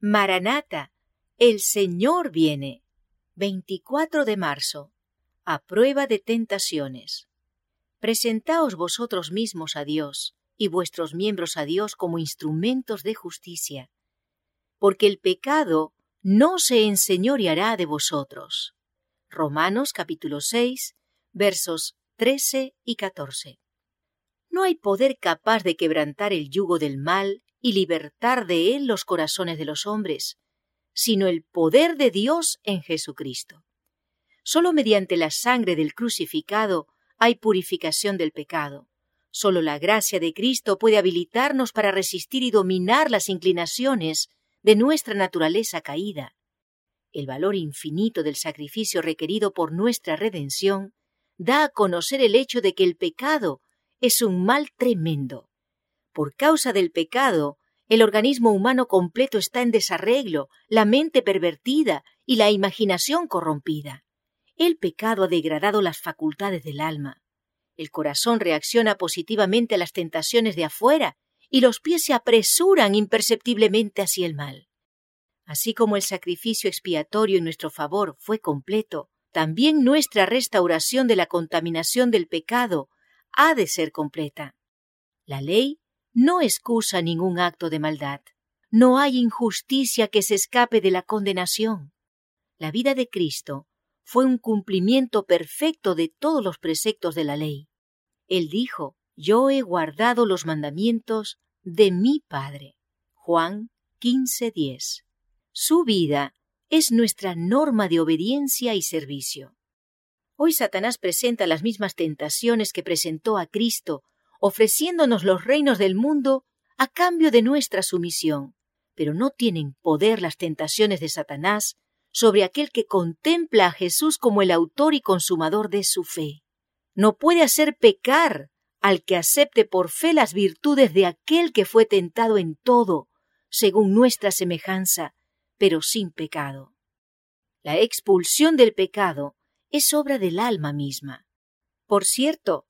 Maranata, el Señor viene. 24 de marzo. A prueba de tentaciones. Presentaos vosotros mismos a Dios y vuestros miembros a Dios como instrumentos de justicia, porque el pecado no se enseñoreará de vosotros. Romanos capítulo 6, versos 13 y 14. No hay poder capaz de quebrantar el yugo del mal y libertar de él los corazones de los hombres, sino el poder de Dios en Jesucristo. Solo mediante la sangre del crucificado hay purificación del pecado. Solo la gracia de Cristo puede habilitarnos para resistir y dominar las inclinaciones de nuestra naturaleza caída. El valor infinito del sacrificio requerido por nuestra redención da a conocer el hecho de que el pecado es un mal tremendo. Por causa del pecado, el organismo humano completo está en desarreglo, la mente pervertida y la imaginación corrompida. El pecado ha degradado las facultades del alma. El corazón reacciona positivamente a las tentaciones de afuera y los pies se apresuran imperceptiblemente hacia el mal. Así como el sacrificio expiatorio en nuestro favor fue completo, también nuestra restauración de la contaminación del pecado ha de ser completa. La ley no excusa ningún acto de maldad. No hay injusticia que se escape de la condenación. La vida de Cristo fue un cumplimiento perfecto de todos los preceptos de la ley. Él dijo, Yo he guardado los mandamientos de mi Padre. Juan 15:10. Su vida es nuestra norma de obediencia y servicio. Hoy Satanás presenta las mismas tentaciones que presentó a Cristo, ofreciéndonos los reinos del mundo a cambio de nuestra sumisión, pero no tienen poder las tentaciones de Satanás sobre aquel que contempla a Jesús como el autor y consumador de su fe. No puede hacer pecar al que acepte por fe las virtudes de aquel que fue tentado en todo, según nuestra semejanza, pero sin pecado. La expulsión del pecado es obra del alma misma. Por cierto,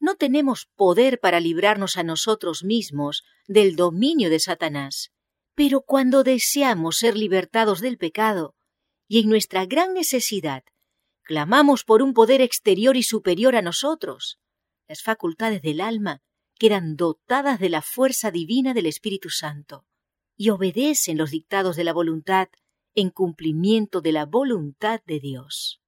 no tenemos poder para librarnos a nosotros mismos del dominio de Satanás, pero cuando deseamos ser libertados del pecado, y en nuestra gran necesidad, clamamos por un poder exterior y superior a nosotros, las facultades del alma quedan dotadas de la fuerza divina del Espíritu Santo y obedecen los dictados de la voluntad en cumplimiento de la voluntad de Dios.